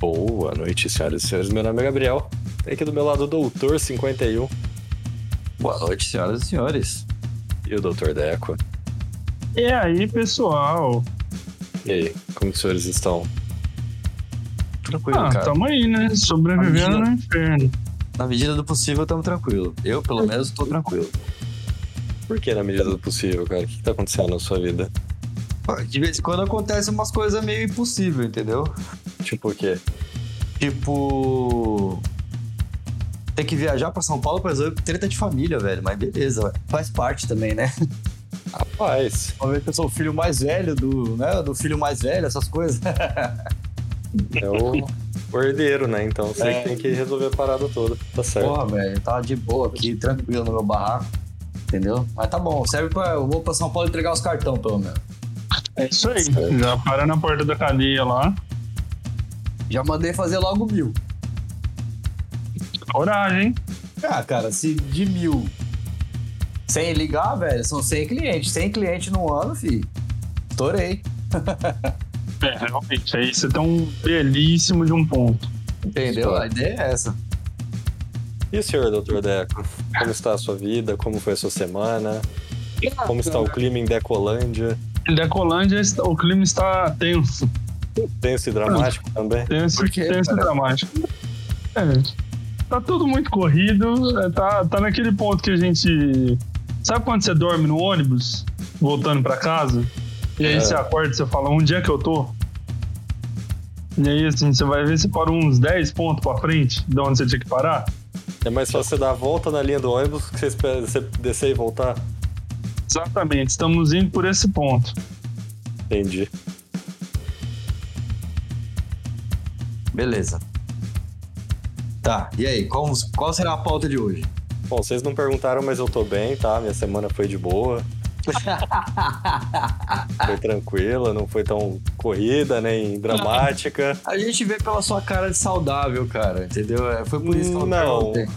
Boa noite, senhoras e senhores. Meu nome é Gabriel. Tem aqui do meu lado o Doutor 51 Boa noite, senhoras e senhores. e o Doutor Deco. E aí, pessoal? E aí, como os senhores estão? Tranquilo, Ah, cara. tamo aí, né? Sobrevivendo Imagina. no inferno. Na medida do possível, estamos tranquilo. Eu, pelo menos, tô tranquilo. Por que na medida do possível, cara? O que, que tá acontecendo na sua vida? De vez em quando acontecem umas coisas meio impossíveis, entendeu? Tipo o quê? Tipo. Tem que viajar pra São Paulo pra resolver treta de família, velho. Mas beleza, ué. faz parte também, né? Rapaz, Uma vez que eu sou o filho mais velho do, né? Do filho mais velho, essas coisas. é o, o herdeiro, né? Então você É. tem que resolver a parada toda. Tá certo. Porra, velho, tava de boa aqui, tranquilo no meu barraco. Entendeu? Mas tá bom, serve pra. Eu vou pra São Paulo entregar os cartão, pelo menos. É isso aí. Certo. Já para na porta da cadeia lá. Já mandei fazer logo mil. Coragem, hein? Ah, cara, se de mil sem ligar, velho, são 100 clientes. 100 clientes no ano, fi. Estourei. É, realmente. Aí você tem um belíssimo de um ponto. Entendeu? A ideia é essa. E o senhor, Doutor Deco? Como está a sua vida? Como foi a sua semana? Como está o clima em Decolândia? Decolândia, o clima está tenso. Tenso e dramático também? Tenso, tenso e dramático. É. Tá tudo muito corrido. é, Tá, tá naquele ponto que a gente. Sabe quando você dorme no ônibus, voltando pra casa? E aí É. você acorda e você fala, onde é que eu tô? E aí, assim, você vai ver se parou uns 10 pontos pra frente de onde você tinha que parar. É mais fácil você dar a volta na linha do ônibus que você espera você descer e voltar? Exatamente, estamos indo por esse ponto. Entendi. Beleza. Tá, e aí, qual, qual será a pauta de hoje? Bom, vocês não perguntaram, mas eu tô bem, tá? Minha semana foi de boa. Foi tranquila, não foi tão corrida, nem dramática. A gente vê pela sua cara de saudável, cara, entendeu? É, Foi por isso que eu Não. perguntei.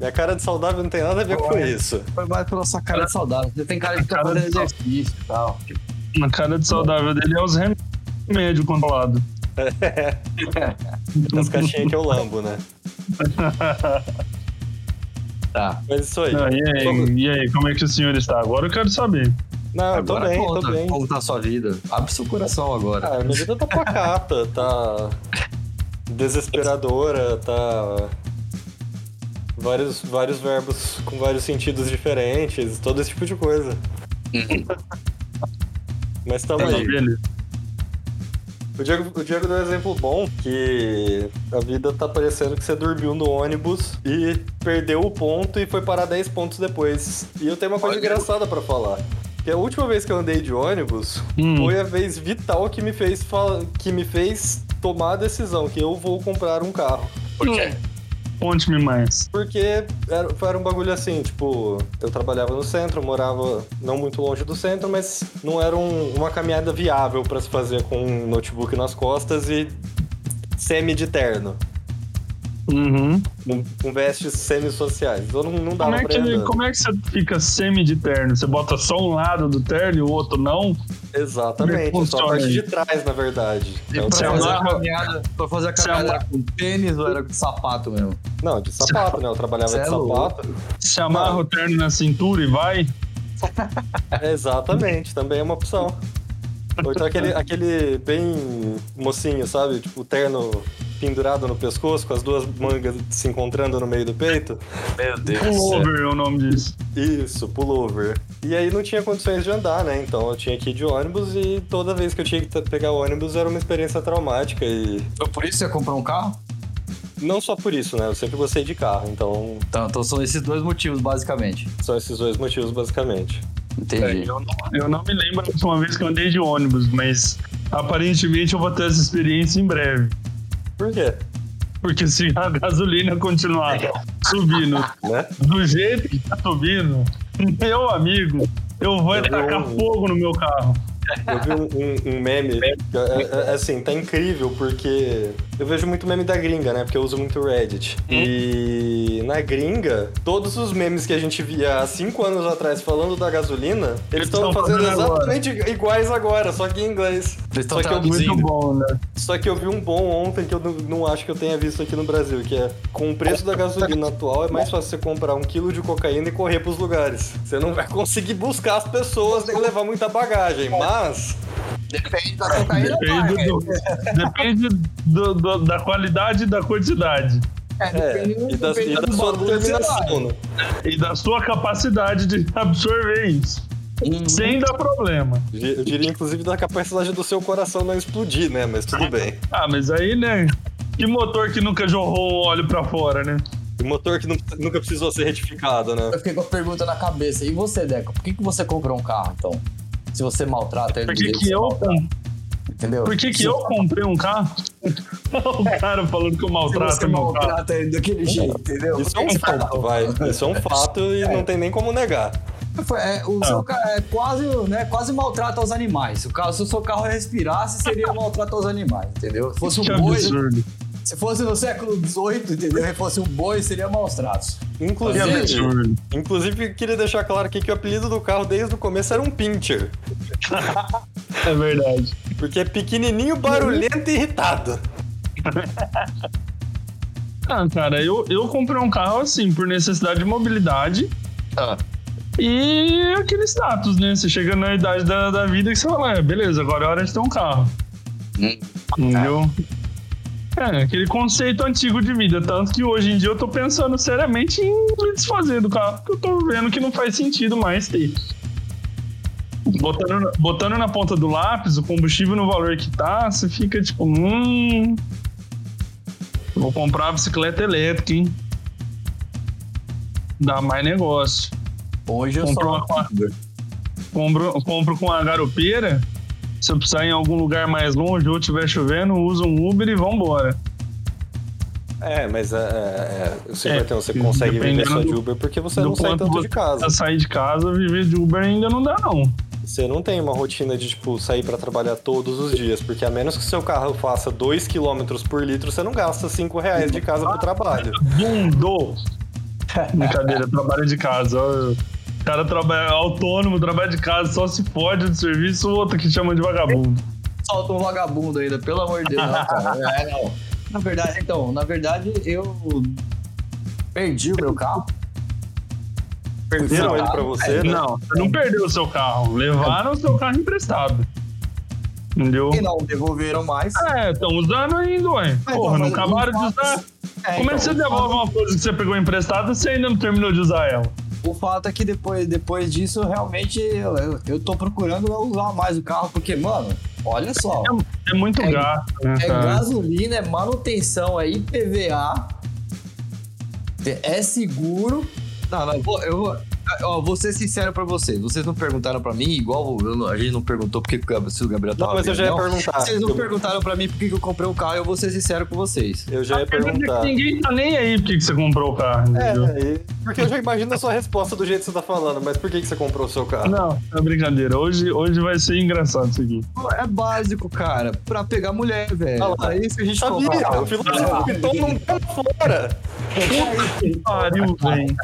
Minha cara de saudável não tem nada a ver com isso. Foi mais pela sua cara de saudável. Você tem cara de de sau- exercício e tal. Na cara de saudável dele é os remédios controlados. As caixinhas que eu lambo, né? Tá. Mas isso aí. Não, e, aí, e aí, como é que o senhor está? Agora eu quero saber. Não, eu tô bem, conta tô bem. Como tá a sua vida? Abre seu coração agora. Ah, minha vida tá pacata, tá desesperadora, tá vários, vários verbos com vários sentidos diferentes, todo esse tipo de coisa. Mas tamo Tá aí. O Diego, o Diego deu um exemplo bom, que a vida tá parecendo que você dormiu no ônibus e perdeu o ponto e foi parar 10 pontos depois. E eu tenho uma coisa Olha. engraçada pra falar. Que a última vez que eu andei de ônibus Hum. foi a vez vital que me fez fala- que me fez tomar a decisão que eu vou comprar um carro. Por quê? Conte-me mais. Porque era, era um bagulho assim, tipo, eu trabalhava no centro, morava não muito longe do centro, mas não era um- uma caminhada viável pra se fazer com um notebook nas costas e semi de terno, Uhum. com, com vestes semi-sociais. Então não, não dava Como é, que, como é que você fica semi de terno? Você bota só um lado do terno e o outro não? Exatamente, é só a parte de trás, na verdade. Então, pra Você fazer a caminhada, pra fazer a Você caminhada com tênis ou era com sapato mesmo? Não, de sapato, né? Eu trabalhava Cê de é sapato. Se amarra o terno na cintura e vai? Exatamente, também é uma opção. Ou então aquele, aquele bem mocinho, sabe? Tipo, terno pendurado no pescoço, com as duas mangas se encontrando no meio do peito. Meu Deus. Pullover é o nome disso. Isso, pullover. E aí não tinha condições de andar, né? Então eu tinha que ir de ônibus e toda vez que eu tinha que pegar o ônibus era uma experiência traumática. E Por isso você comprou um carro? não só por isso, né? Eu sempre gostei de carro, então Então, então são esses dois motivos, basicamente. são esses dois motivos, basicamente. É, Entendi. eu, não, eu não me lembro a última vez que eu andei de ônibus, mas aparentemente eu vou ter essa experiência em breve. Por quê? Porque se a gasolina continuar subindo Né? do jeito que tá subindo, meu amigo, eu vou Eu tacar um- fogo no meu carro. eu vi um, um- um meme, é, é- é assim, tá incrível, porque eu vejo muito meme da gringa, né? Porque eu uso muito Reddit. E na gringa, todos os memes que a gente via há cinco anos atrás falando da gasolina, eles estão fazendo fazendo agora. exatamente iguais agora, só que em inglês. Eles estão Só que eu-. Muito bom, né? Só que eu vi um bom ontem que eu não, não acho que eu tenha visto aqui no Brasil, que é com o preço da gasolina atual, é mais fácil você comprar um quilo de cocaína e correr pros lugares. Você não vai conseguir buscar as pessoas nem levar muita bagagem, mas Depende da cocaína, Depende, vai, do, depende do- do- da qualidade e da quantidade. É, é, depende- e da, depende e da do sua que determinação, né? E da sua capacidade de absorver isso. vai. Sem dar problema. Eu diria, inclusive, da capacidade do seu coração não explodir, né? Mas tudo bem. Ah, mas aí, né? Que motor que nunca jorrou óleo pra fora, né? E motor que nu- nunca precisou ser retificado, né? Eu fiquei com a pergunta na cabeça. E você, Deco? Por que, que você comprou um carro, então? Se você maltrata ele Por do que, que eu, maltrata, entendeu? por que, que eu comprei um carro? o cara falando que eu Se maltrato você meu carro. maltrata ele daquele jeito, entendeu? Isso é um fato, vai. Isso é um fato e não tem nem como negar. Foi- é, o seu carro é quase, né, quase maltrata os animais. O carro, se o seu carro respirasse, seria maltratar os animais, entendeu? Se fosse Que um boi, absurdo. se fosse no século XVIII, entendeu? Se fosse um boi, seria maus tratos. Que Inclusive, absurdo. inclusive, queria deixar claro aqui que o apelido do carro desde o começo era um Pincher. É verdade. Porque é pequenininho, barulhento e irritado. Ah, cara, eu, eu comprei um carro assim, por necessidade de mobilidade. Ah. E aquele status, né? Você chega na idade da, da vida que você fala, é, beleza, agora é hora de ter um carro. Hum. Entendeu? É, aquele conceito antigo de vida. Tanto que hoje em dia eu tô pensando seriamente em me desfazer do carro, porque eu tô vendo que não faz sentido mais ter. Botando, botando na ponta do lápis, o combustível no valor que tá, você fica tipo, hum. Vou comprar uma bicicleta elétrica, hein? Dá mais negócio. Hoje eu Comprou só... uma compro, compro com a garupeira. Se eu precisar em algum lugar mais longe ou tiver chovendo, uso um Uber e vambora. É, mas é, é, é, você, É, Bertão, você consegue viver só de Uber porque você não sai tanto de casa. Sair de casa, viver de Uber ainda não dá, não. Você não tem uma rotina de, tipo, sair pra trabalhar todos os dias, porque a menos que o seu carro faça 2 km por litro, você não gasta 5 reais de casa pro trabalho. Bundo! Brincadeira, trabalho de casa. O cara trabalha autônomo, trabalha de casa, só se pode do serviço, o outro que chama de vagabundo. solta um vagabundo ainda, pelo amor de Deus. Não, cara. É, não. Na verdade, então, na verdade, eu perdi o meu carro. Perderam ele pra você, né? Não, você não perdeu o seu carro. Levaram o seu carro emprestado. Entendeu? E não devolveram mais. É, estão usando ainda, ué. Porra, então, não acabaram de usar. É, Como é que então, você devolve uma coisa que você pegou emprestada se ainda não terminou de usar ela? O fato é que depois, depois disso, realmente, eu, eu, eu tô procurando não usar mais o carro, porque, mano, olha só. É muito É- gasto, né, É cara? gasolina, é manutenção, é IPVA, é seguro. Não, não, eu vou, eu vou, ó, vou ser sincero pra vocês. Vocês não perguntaram pra mim, igual eu não- a gente não perguntou porque que se o Gabriel Não, tava mas eu já ia não. perguntar. Vocês não Eu- perguntaram pra mim por que que eu comprei o carro, eu vou ser sincero com vocês. Eu já ia A pergunta é perguntar. que ninguém tá nem aí porque que você comprou o carro, entendeu? É, e- porque eu já imagino a sua resposta do jeito que você tá falando, mas por que, que você comprou o seu carro? Não, é brincadeira. Hoje, hoje vai ser engraçado isso aqui. É básico, cara, pra pegar mulher, velho. Olha lá. É isso que a gente compra Sabia, carro. o filósofo não tá fora. Pariu, velho.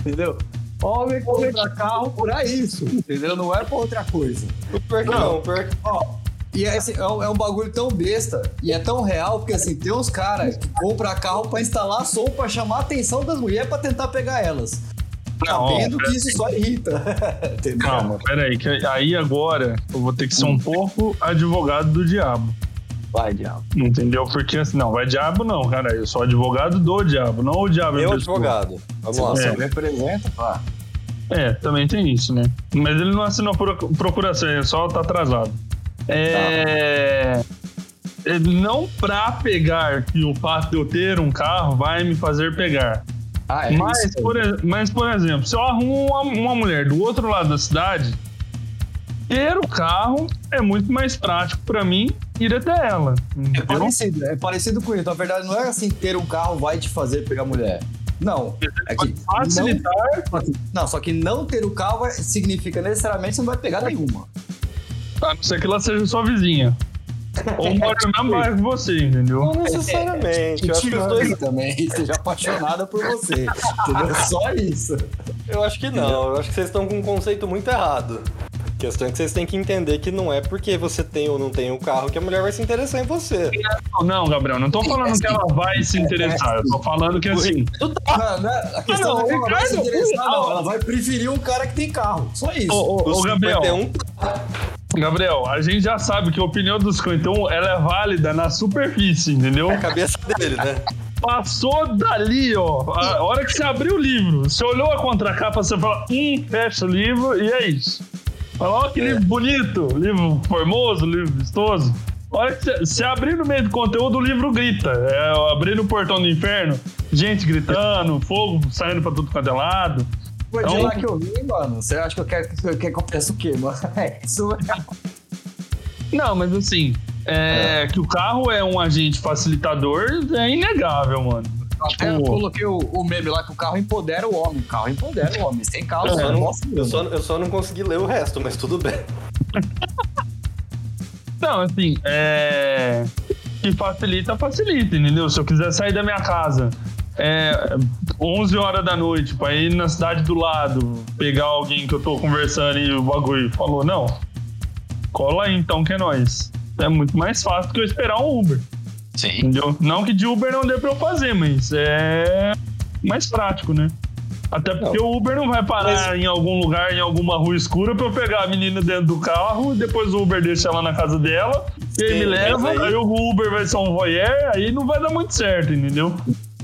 Entendeu? Homem compra carro pra isso, entendeu? Não é pra outra coisa. Pior que não, pior que... Ó, e é, assim, é, um, é um bagulho tão besta e é tão real, porque assim, tem uns caras que compram carro pra instalar som pra chamar a atenção das mulheres pra tentar pegar elas. Não, ó, Sabendo que isso só irrita. Calma, peraí, que aí agora eu vou ter que ser um pouco advogado do diabo. Vai, diabo. Entendeu? Porque assim, não, vai diabo não, cara. Eu sou advogado do diabo, não o diabo. Eu, advogado. Vamos Se lá. você É. representa, pá. É, também tem isso, né? Mas ele não assinou procuração, ele só tá atrasado. É. é, Não pra pegar que o fato de eu ter um carro vai me fazer pegar. Ah, é mas, isso. por, mas, por exemplo, se eu arrumo uma, uma mulher do outro lado da cidade, ter o carro é muito mais prático pra mim ir até ela. É parecido, é parecido com isso. Na verdade, não é assim, ter um carro vai te fazer pegar mulher. Não. É que Facilitar. não, só que não ter o carro vai- significa necessariamente que você não vai pegar nenhuma. A não ser que ela seja sua vizinha. Ou mora no mesmo bairro que você, entendeu? Não necessariamente. Eu acho que os dois. também seja apaixonada por você. Entendeu? Só isso. Eu acho que não. Eu acho que vocês estão com um conceito muito errado. A questão é que vocês têm que entender que não é porque você tem ou não tem um carro que a mulher vai se interessar em você. Não, Gabriel, não tô falando que ela vai se interessar. Eu tô falando que assim. Não, não, a questão não, não é que ela vai se interessar, não. Ela vai preferir um cara que tem carro. Só isso. Ô, ô, ô, Gabriel, 51 Gabriel, a gente já sabe que a opinião do 51 ela é válida na superfície, entendeu? é a cabeça dele, né? Passou dali, ó. A hora que você abriu o livro, você olhou a contracapa, você fala, hum, fecha o livro e é isso. Ó, que É. livro bonito, livro formoso, livro vistoso. A hora que você abrir no meio do conteúdo, o livro grita. É, abrir no portão do inferno, gente gritando, fogo saindo pra tudo quanto é lado. Foi de Então- lá que eu vi, mano. Você acha que eu quero que, eu quero que eu peça o quê, mano? É, isso Não, mas assim, é, que o carro é um agente facilitador é inegável, mano. Até eu coloquei o, o meme lá que o carro empodera o homem. O carro empodera o homem. Sem carro, Eu você só, não eu, só, eu só não consegui ler o resto, mas tudo bem. Não, assim, é. Que facilita, facilita, entendeu? Se eu quiser sair da minha casa é, 11 horas da noite pra ir na cidade do lado, pegar alguém que eu tô conversando e o bagulho falou, não, cola aí então que é nóis. É muito mais fácil do que eu esperar um Uber, Sim. entendeu? Não que de Uber não dê pra eu fazer, mas é mais prático, né? Até porque o Uber não vai parar em algum lugar, em alguma rua escura, pra eu pegar a menina dentro do carro, e depois o Uber deixa ela na casa dela, e aí Sim, me leva, mas aí... aí- o Uber vai ser um voyeur, aí não vai dar muito certo, entendeu?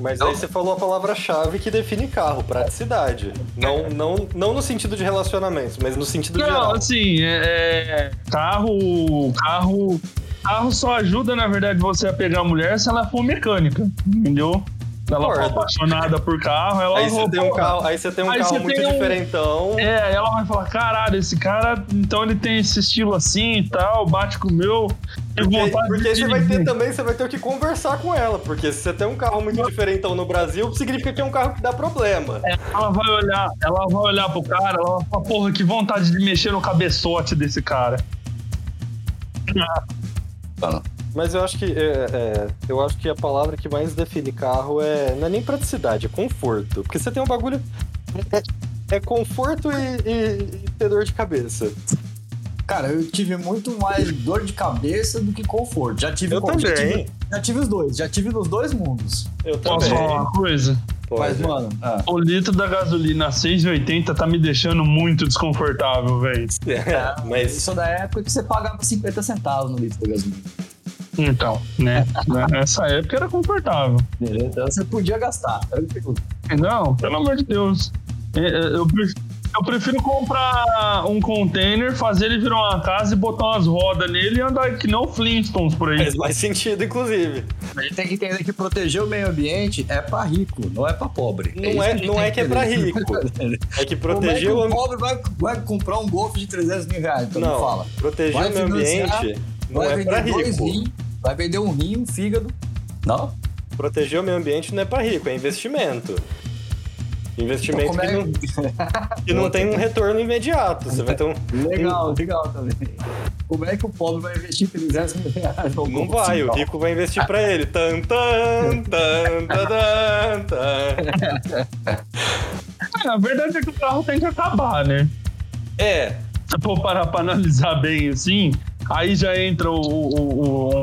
Mas aí você falou a palavra-chave que define carro, praticidade. Não, não, não no sentido de relacionamentos, mas no sentido Não, geral. assim, é, é, carro, carro, carro só ajuda, na verdade, você a pegar a mulher se ela for mecânica, entendeu? Ela for Concordo. apaixonada por carro, ela Aí você tem um "Pô, carro, aí você tem um Aí carro muito um- diferentão. É, ela vai falar, caralho, esse cara, então ele tem esse estilo assim e tal, bate com o meu. Porque, porque você vai ter dirigir." também, você vai ter que conversar com ela. Porque se você tem um carro muito diferentão no Brasil, significa que é um carro que dá problema. Ela vai olhar, ela vai olhar pro cara, ela vai falar, porra, que vontade de mexer no cabeçote desse cara. Mas eu acho que é, é, eu acho que a palavra que mais define carro é não é nem praticidade, é conforto. Porque você tem um bagulho. É, é conforto e, e- e ter dor de cabeça. Cara, eu tive muito mais dor de cabeça do que conforto. Já tive Eu con- já também. tive, já tive os dois, já tive nos dois mundos. Eu Posso também. falar uma coisa? Mas, mano, ah, O litro da gasolina a 6,80 tá me deixando muito desconfortável, velho. É, mas isso da época que você pagava 50 centavos no litro da gasolina. Então, né? Nessa época era confortável. Então você podia gastar. tranquilo. Não, pelo amor de Deus. É, é, Eu prefiro, eu prefiro comprar um container, fazer ele virar uma casa e botar umas rodas nele e andar que não Flintstones por aí. faz mais sentido, inclusive. A gente tem que entender que proteger o meio ambiente é pra rico, não é pra pobre. Não é- gente não tem é que é pra rico. É que Como é que proteger o o pobre vai, vai comprar um Golf de 300 mil reais? Então não, Não, fala. proteger Vai o meio ambiente não vai é pra rico. rins, vai vender um rim, um fígado. Não? Proteger o meio ambiente não é pra rico, é investimento. Então, Investimento que, é... não, que não tem um retorno imediato. Você vai ter um. Legal, legal também. Como é que o pobre vai investir 300 mil reais? Não vai, o rico vai investir pra ele. Tan, tan, tan, tan, tan, tan. É, a verdade é que o carro tem que acabar, né? É, Se for parar pra analisar bem assim, aí já entra o, o, o- o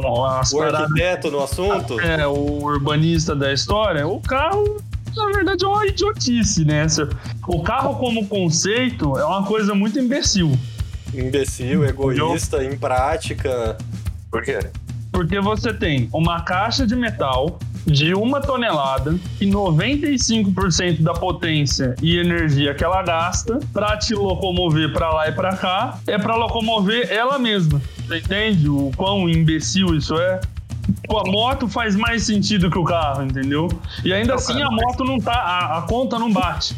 paradas. arquiteto no assunto. É, o urbanista da história, o carro, na verdade, é uma idiotice, né? O carro como conceito é uma coisa muito imbecil. Imbecil, egoísta, imprática. Por quê? Porque você tem uma caixa de metal de uma tonelada e 95% da potência e energia que ela gasta para te locomover para lá e para cá é para locomover ela mesma. Você entende o quão imbecil isso é? Pô, a moto faz mais sentido que o carro, entendeu? E ainda assim a moto não tá, a, a conta não bate.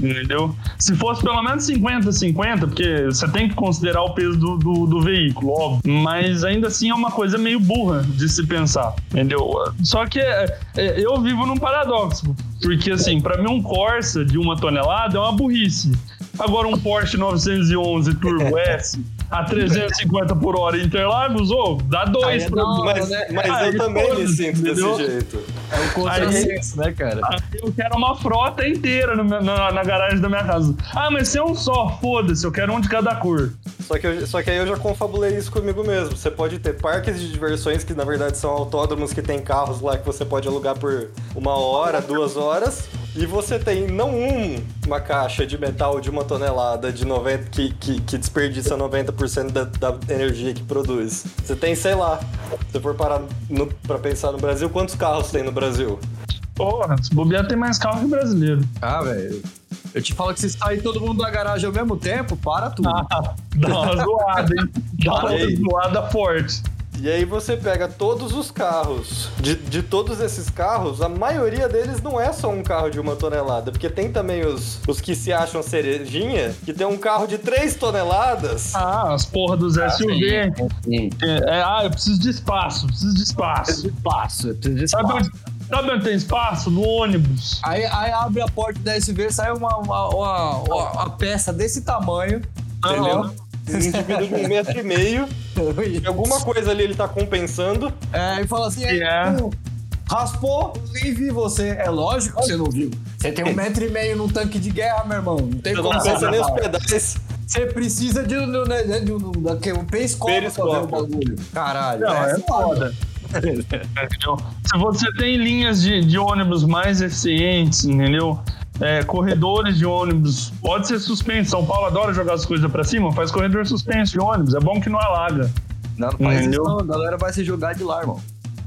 Entendeu? Se fosse pelo menos 50-50, porque você tem que considerar o peso do, do, do veículo, óbvio. Mas ainda assim é uma coisa meio burra de se pensar, entendeu? Só que é, é, eu vivo num paradoxo. Porque, assim, pra mim um Corsa de uma tonelada é uma burrice. Agora um Porsche 911 Turbo S a 350 por hora em Interlagos, ô, dá dois é pra mim. Mas, né? mas Aí, eu também me sinto desse entendeu? jeito. É o contrassenso, né, cara? Eu quero uma frota inteira no na, na garagem da minha casa. Ah, mas se é um só, foda-se, eu quero um de cada cor. Só que, eu- só que aí eu já confabulei isso comigo mesmo. Você pode ter parques de diversões que na verdade são autódromos que tem carros lá que você pode alugar por uma hora, duas horas. E você tem não um, uma caixa de metal de uma tonelada de 90 que, que, que desperdiça 90% da, da energia que produz. Você tem, sei lá, se você for parar no, pra pensar no Brasil, quantos carros tem no Brasil? Porra, se bobear tem mais carro que brasileiro. Ah, velho. Eu te falo que se sair todo mundo da garagem ao mesmo tempo, para tudo. Ah, dá uma zoada, hein? Dá uma zoada forte. E aí você pega todos os carros, de, de todos esses carros, a maioria deles não é só um carro de uma tonelada, porque tem também os, os que se acham cerejinha, que tem um carro de 3 toneladas. Ah, as porra dos SUV. É, é, ah, eu preciso de espaço, preciso de espaço. Espaço, de Sabe espaço. onde, sabe onde tem espaço? No ônibus. Aí, aí abre a porta da SUV, sai uma, uma, uma, uma- uma peça desse tamanho, entendeu? Um indivíduo de um metro e meio, alguma coisa ali ele tá compensando. É, e fala assim, Que é? "Hum, raspou, nem vi você. É lógico que você não viu. Você tem um metro e meio num tanque de guerra, meu irmão. Não tem Você como não você pensa nem os pedais. Você precisa de, um- de, um- de, um- um pra ver Periscópio. o bagulho. Caralho. Não, é foda. Entendeu? Se você tem linhas de, de ônibus mais eficientes, entendeu? É, corredores de ônibus, pode ser suspenso. São Paulo adora jogar as coisas pra cima, faz corredor suspenso de ônibus. É bom que não alaga. Não, não faz isso Entendeu? não. A galera vai se jogar de lá, irmão.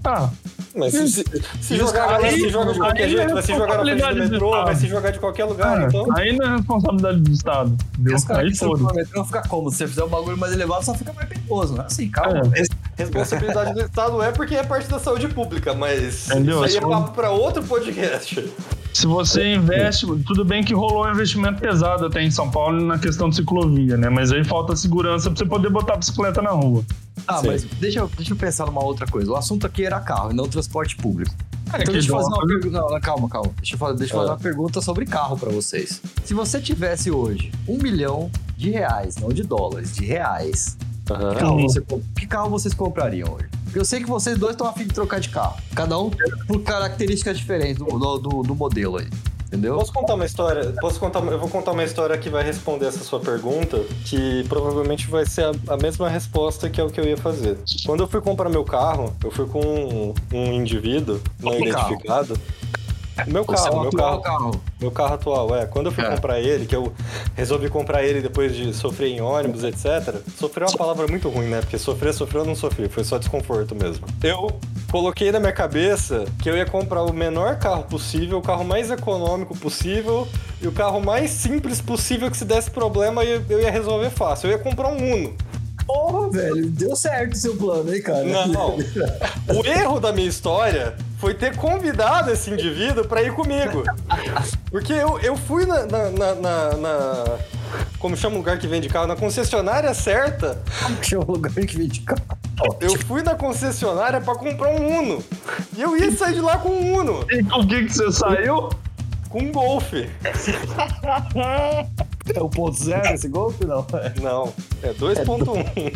Ah, Mas se, se, se jogar, galera se joga de aí qualquer é jeito, vai se jogar na frente do metrô, vai se jogar de qualquer lugar, ah, então. aí não é responsabilidade do Estado. Entendeu? Os caras Aí no metrô fica como? Se você fizer um bagulho mais elevado, só fica mais perigoso. Não é assim, calma. É. Responsabilidade do Estado é porque é parte da saúde pública, mas Entendeu? isso aí é Só- papo pra outro podcast. Se você investe, tudo bem que rolou um investimento pesado até em São Paulo na questão de ciclovia, né? Mas aí falta segurança pra você poder botar a bicicleta na rua. Ah, Sim. mas deixa eu, deixa eu pensar numa outra coisa. O assunto aqui era carro e não transporte público. então que deixa eu fazer uma pergunta. Não, calma, calma. Deixa eu, fa- deixa eu fazer Ah. uma pergunta sobre carro pra vocês. Se você tivesse hoje um milhão de reais, não de dólares, de reais, que carro, Uhum. você que carro vocês comprariam hoje? Eu sei que vocês dois estão afim de trocar de carro. Cada um por características diferentes do, do, do- modelo aí. Entendeu? Posso contar uma história? Posso contar? Eu vou contar uma história que vai responder essa sua pergunta, que provavelmente vai ser a, a mesma resposta que é o que eu ia fazer. Quando eu fui comprar meu carro, eu fui com um, um indivíduo não Qual carro? Meu O seu carro, meu carro, carro. meu carro atual, é. Quando eu fui É. comprar ele, que eu resolvi comprar ele depois de sofrer em ônibus, etc. Sofrer é uma palavra muito ruim, né? Porque sofrer, sofreu, eu não sofri, foi só desconforto mesmo. Eu coloquei na minha cabeça que eu ia comprar o menor carro possível, o carro mais econômico possível e o carro mais simples possível que se desse problema eu ia resolver fácil. Eu ia comprar um Uno. Porra, velho. Deu certo o seu plano, hein, cara? Não. O erro da minha história foi ter convidado esse indivíduo pra ir comigo. Porque eu, eu fui na, na, na- na- na- Como chama o lugar que vende carro? Na concessionária certa. Que é um lugar que vende carro. Eu fui na concessionária pra comprar um Uno. E eu ia sair de lá com um Uno. E com o que, que você saiu? Com um Golf. É o ponto zero esse golpe, não? Não, é 2.1.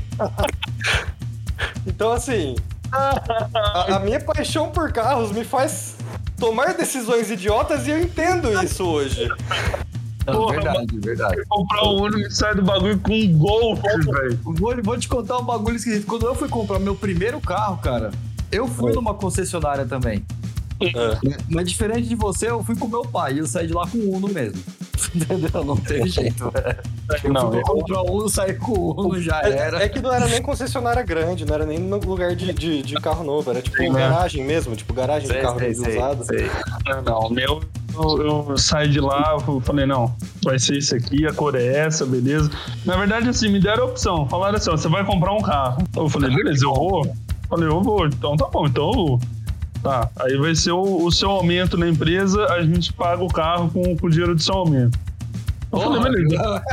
então, assim, a, a minha paixão por carros me faz tomar decisões idiotas e eu entendo isso hoje. Não, Porra, verdade, verdade. Comprar um Uno e sai do bagulho com um Golf, velho. Vou, vou te contar um bagulho esquisito. Quando eu fui comprar meu primeiro carro, cara, eu fui Oi. numa concessionária também. É. Mas diferente de você, eu fui com meu pai e eu saí de lá com o Uno mesmo. Entendeu? Não teve jeito, velho. Eu Não, fui eu- comprar o Uno, saí com o Uno, já era. É, é que não era nem concessionária grande, não era nem no lugar de, de, de carro novo, era tipo Sim, né? garagem mesmo, tipo garagem de carro usado. Não, o meu, eu, eu saí de lá, eu falei, não, vai ser isso aqui, a cor é essa, beleza. Na verdade, assim, me deram a opção. Falaram assim, ó, você vai comprar um carro. Eu falei, beleza, eu vou. Falei, eu vou, então tá bom, então eu vou. Tá, aí vai ser o, o seu aumento na empresa, a gente paga o carro com, com o dinheiro do seu aumento. Eu falei, beleza.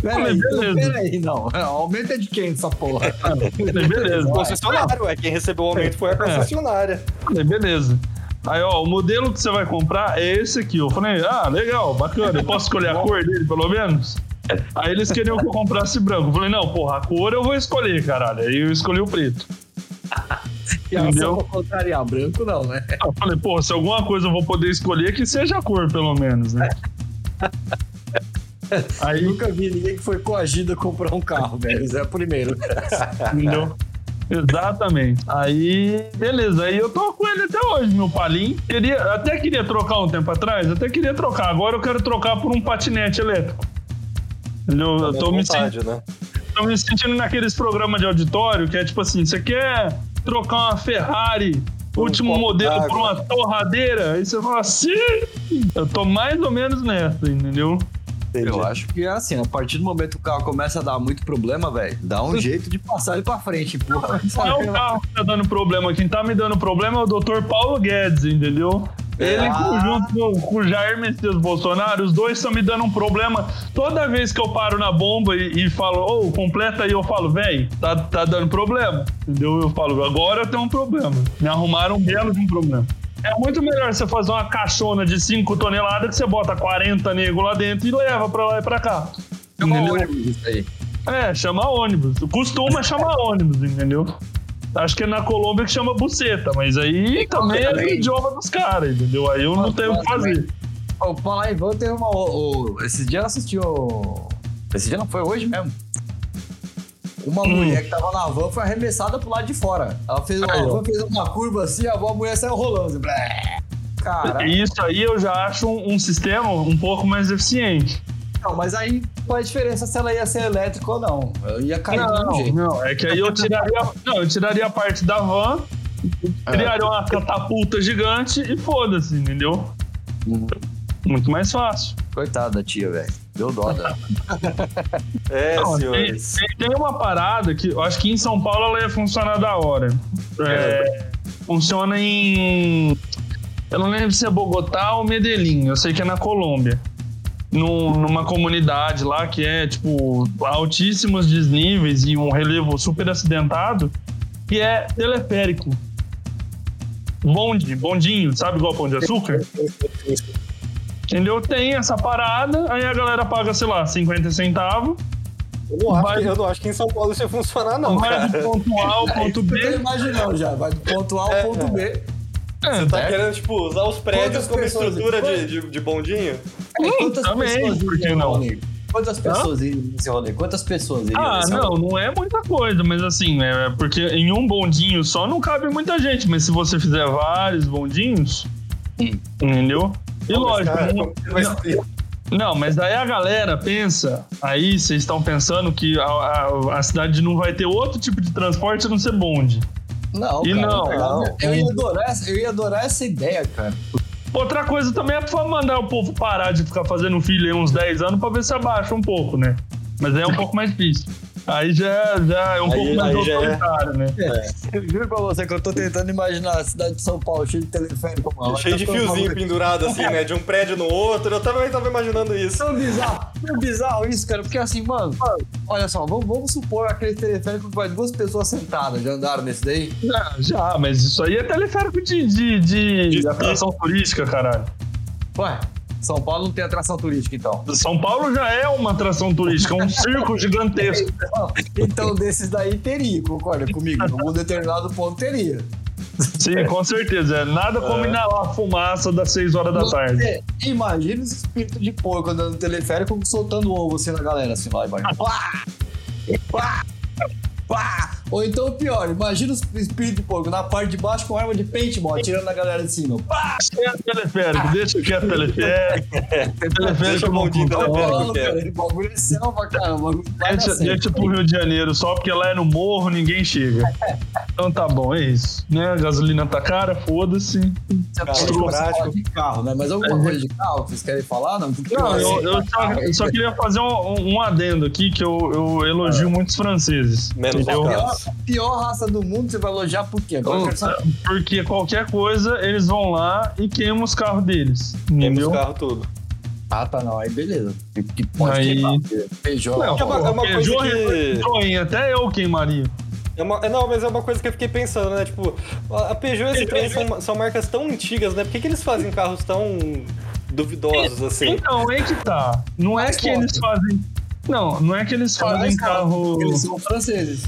Peraí, beleza. peraí, não. Aumento é de quem essa porra? Falei, beleza. Concessionário, é quem recebeu o aumento foi a concessionária. Falei, beleza. Aí, ó, o modelo que você vai comprar é esse aqui. Eu falei, ah, legal, bacana. Eu posso escolher a cor dele, pelo menos? Aí eles queriam que eu comprasse branco. Eu falei, não, porra, a cor eu vou escolher, caralho. Aí eu escolhi o preto. E pra contrariar, branco não, né? Eu falei, pô, se alguma coisa eu vou poder escolher, que seja a cor, pelo menos, né? Aí nunca vi ninguém que foi coagido a comprar um carro, velho. Isso é o primeiro. Entendeu? Exatamente. Aí, beleza. Aí eu tô com ele até hoje, meu palim. Queria, até queria trocar um tempo atrás, até queria trocar. Agora eu quero trocar por um patinete elétrico. Entendeu? Eu tô me, sentindo, né? tô me sentindo naqueles programas de auditório que é tipo assim: você quer trocar uma Ferrari último modelo por uma torradeira? Aí você fala assim. Eu tô mais ou menos nessa, entendeu? Entendi. Eu acho que é assim, a partir do momento que o carro começa a dar muito problema, velho, dá um jeito de passar ele pra frente, porra. Não é o carro que tá dando problema, quem tá me dando problema é o Dr. Paulo Guedes, entendeu? Ele, ah. junto com, o Jair Messias Bolsonaro, os dois estão me dando um problema. Toda vez que eu paro na bomba e, e falo, ô, oh, completa aí, eu falo, velho, tá, tá dando problema. Entendeu? Eu falo, agora eu tenho um problema. Me arrumaram um belo de um problema. É muito melhor você fazer uma caixona de 5 toneladas que você bota 40 negros lá dentro e leva pra lá e pra cá. Chama ônibus isso aí. É, chama ônibus. Costuma chamar ônibus, entendeu? Acho que é na Colômbia que chama buceta, mas aí também é o idioma dos caras, entendeu? Aí eu não tenho o que fazer. Ô, falar em van, teve uma. O, o, esse dia eu assisti o. Esse dia não foi hoje mesmo. Uma hum. mulher que tava na van foi arremessada pro lado de fora. Ela fez, uma, a van fez uma curva assim, a mulher saiu rolando. Assim, Cara. Isso aí eu já acho um, um sistema um pouco mais eficiente. Não, mas aí qual é a diferença se ela ia ser elétrica ou não? Eu ia cair não, do jeito. Não, é que aí eu tiraria, não, eu tiraria a parte da van, é. criaria uma catapulta gigante e foda-se, entendeu? Uhum. Muito mais fácil. Coitada da tia, velho. Deu dó dela. é, não, senhores. Tem, tem, uma parada que eu acho que em São Paulo ela ia funcionar da hora. É, é. Funciona em. Eu não lembro se é Bogotá ou Medellín. Eu sei que é na Colômbia num, numa comunidade lá que é, tipo, altíssimos desníveis e um relevo super acidentado, que é teleférico. Bonde, bondinho, sabe igual pão de açúcar? Entendeu? Tem essa parada, aí a galera paga, sei lá, 50 centavos. Eu não, acho vai... que, eu não acho que em São Paulo isso ia funcionar, não. Vai cara. do ponto A ao ponto B. Eu imaginando já, vai do ponto A ao é, ponto B. É, Você tá é. querendo, tipo, usar os prédios como estrutura de, de, de bondinho? É, quantas também, por que não? Quantas pessoas iriam nesse rolê? Quantas pessoas iriam Ah, não, não é muita coisa, mas assim, é porque em um bondinho só não cabe muita gente, mas se você fizer vários bondinhos, hum. entendeu? E não, lógico, cara, não, não, mas daí a galera pensa, aí vocês estão pensando que a, a, a cidade não vai ter outro tipo de transporte a não ser bonde. Não, e cara, não, não. Eu, ia adorar, eu ia adorar essa ideia, cara. Outra coisa também é pra mandar o povo parar de ficar fazendo filho uns 10 anos pra ver se abaixa um pouco, né? Mas é um pouco mais difícil. Aí já, já é um aí, pouco mais é. autoritário, é... né? É. Eu juro pra você que eu tô tentando imaginar a cidade de São Paulo cheia de teleférico, mano. Cheio de fiozinho pendurado, assim, né? De um prédio no outro. Eu também tava imaginando isso. Tão bizarro, tão bizarro isso, cara. Porque assim, mano, mano olha só, vamos, vamos, supor aquele teleférico que vai duas pessoas sentadas. Já andaram nesse daí? Já, já, mas isso aí é teleférico de, de, de, de atração turística, caralho. Ué, são Paulo não tem atração turística, então. São Paulo já é uma atração turística, um circo gigantesco. Então, então, desses daí teria, concorda comigo? Algum determinado ponto teria. Sim, com certeza. É nada como é. inalar a fumaça das 6 horas da tarde. Imagina os espíritos de porco andando no teleférico soltando ovo assim na galera, assim lá embaixo. Pá! Pá! Pá! Ou então pior, imagina o espírito de porco na parte de baixo com arma de paintball, atirando na galera de cima. Pá! Esquece teleférico, deixa que é teleférico. teleférico maldito teleférico. Cara, bagulho é selva, cara. Deixa, deixa pro Rio de Janeiro só porque lá é no morro, ninguém chega. Então tá bom, é isso. Né? A gasolina tá cara, foda-se. Você de carro, né? Mas alguma é. coisa de carro que vocês querem falar? Não, não eu, eu, só, eu só queria fazer um, um adendo aqui que eu, eu elogio é. muitos franceses. Menos entendeu? A pior raça do mundo, você vai elogiar por quê? Porque qualquer coisa, eles vão lá e queimam os carros deles. Queimam os carros tudo. Ah, tá, não. Aí beleza. Que pode aí... queimar. Peugeot. Não, é uma, é uma coisa que... até eu queimaria. É uma, não, mas é uma coisa que eu fiquei pensando, né? Tipo, a Peugeot e a Citroën são, são marcas tão antigas, né? Por que, que eles fazem carros tão duvidosos assim? Então, é que tá. Não é que eles fazem Não, não é que eles fazem carro. Eles são franceses.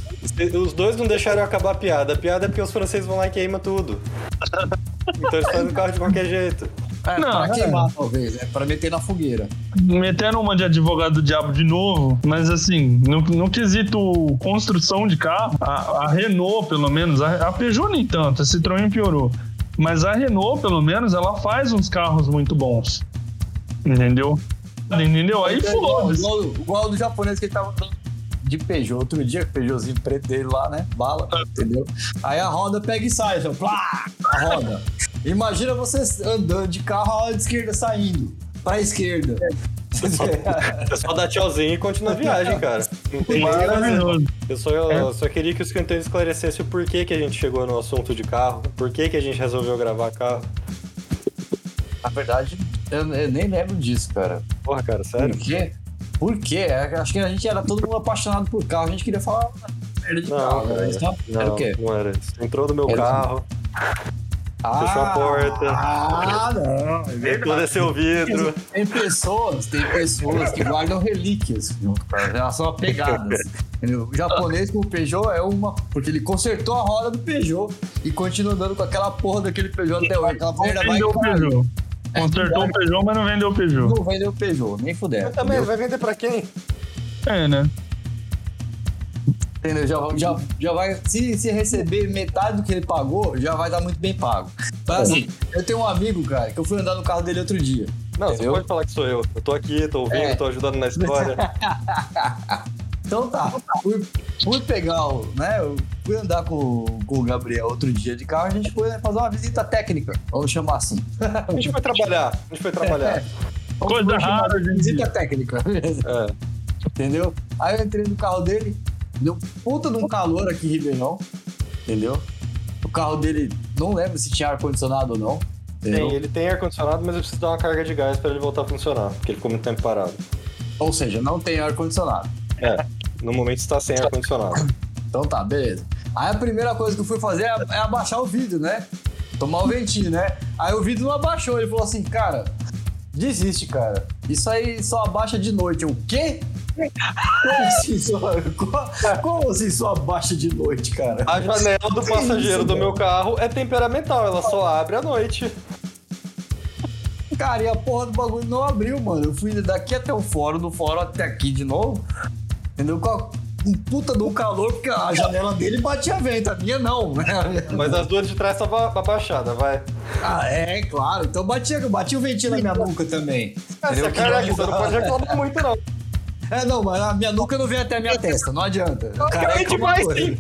Os dois não deixaram acabar a piada. A piada é porque os franceses vão lá e queimam tudo. Então eles fazem o carro de qualquer jeito. É, Não, pra é. queimar, talvez. É pra meter na fogueira. Metendo uma de advogado do diabo de novo, mas assim, no, no quesito construção de carro, a, a Renault, pelo menos, a, a Peugeot nem tanto, a Citroën piorou. Mas a Renault, pelo menos, ela faz uns carros muito bons. Entendeu? Entendeu? Aí igual, foda-se. igual, igual do japonês que ele tava andando de Peugeot outro dia, Peugeotzinho preto dele lá, né? Bala, entendeu? Aí a roda pega e sai, ó, plá, a roda. Imagina você andando de carro, a roda de esquerda saindo pra esquerda. É só dar tchauzinho e continuar a viagem, cara. Não tem. Maravilhoso. Eu só, eu só queria que os cantores esclarecessem o porquê que a gente chegou no assunto de carro, por que que a gente resolveu gravar carro. Na verdade, eu, eu nem lembro disso, cara. Porra, cara, sério? Por quê? Por quê? Acho que a gente era todo mundo apaixonado por carro, a gente queria falar merda de Não, carro. cara. Então, era Não, o quê? não era isso. Entrou no meu Era- carro, Fechou a porta. Ah, não, é o vidro. Tem pessoas, tem pessoas que guardam relíquias junto com elas, são apegadas. entendeu? O japonês com o Peugeot é uma. Porque ele consertou a roda do Peugeot e continua andando com aquela porra daquele Peugeot até hoje. Aquela merda vai. Peugeot. Consertou o Peugeot, mas não vendeu o Peugeot. Não vendeu o Peugeot, nem fuder. Mas também, vai vender pra quem? É, né? Entendeu? Já, já, já vai. Se, se receber metade do que ele pagou, já vai estar muito bem pago. Mas assim, eu tenho um amigo, cara, que eu fui andar no carro dele outro dia. Não, Entendeu? você pode falar que sou eu. Eu tô aqui, tô ouvindo, É. tô ajudando na história. Então tá, fui, fui pegar o. Né, fui andar com, com o Gabriel outro dia de carro, a gente foi fazer uma visita técnica, vamos chamar assim. A gente foi trabalhar, a gente foi trabalhar. Vamos Coisa rara. Visita técnica, É. entendeu? Aí eu entrei no carro dele, deu puta de um calor aqui em Ribeirão, entendeu? O carro dele, não lembro se tinha ar-condicionado ou não. Entendeu? Tem, ele tem ar-condicionado, mas eu preciso dar uma carga de gás pra ele voltar a funcionar, porque ele ficou muito tempo parado. Ou seja, não tem ar-condicionado. É, no momento está sem ar-condicionado. Então tá, beleza. Aí a primeira coisa que eu fui fazer é, é abaixar o vidro, né? Tomar o ventinho, né? Aí o vidro não abaixou. Ele falou assim, cara, desiste, cara. Isso aí só abaixa de noite. Eu, o quê? Como assim só, como, assim só abaixa de noite, cara? A janela do passageiro do meu carro é temperamental, ela só abre à noite. Cara, e a porra do bagulho não abriu, mano. Eu fui daqui até o fórum, do fórum até aqui de novo. Entendeu? Um puta um calor, porque a janela dele batia vento, a minha não. né? Mas as duas de trás estavam abaixadas, vai. Ah, é, claro. Então batia, batia o ventinho na minha nuca também. Essa Entendeu? cara você não pode reclamar muito, não. É, não, mas a minha nuca não vem até a minha testa, não adianta. Teoricamente é uma vai coisa. sim.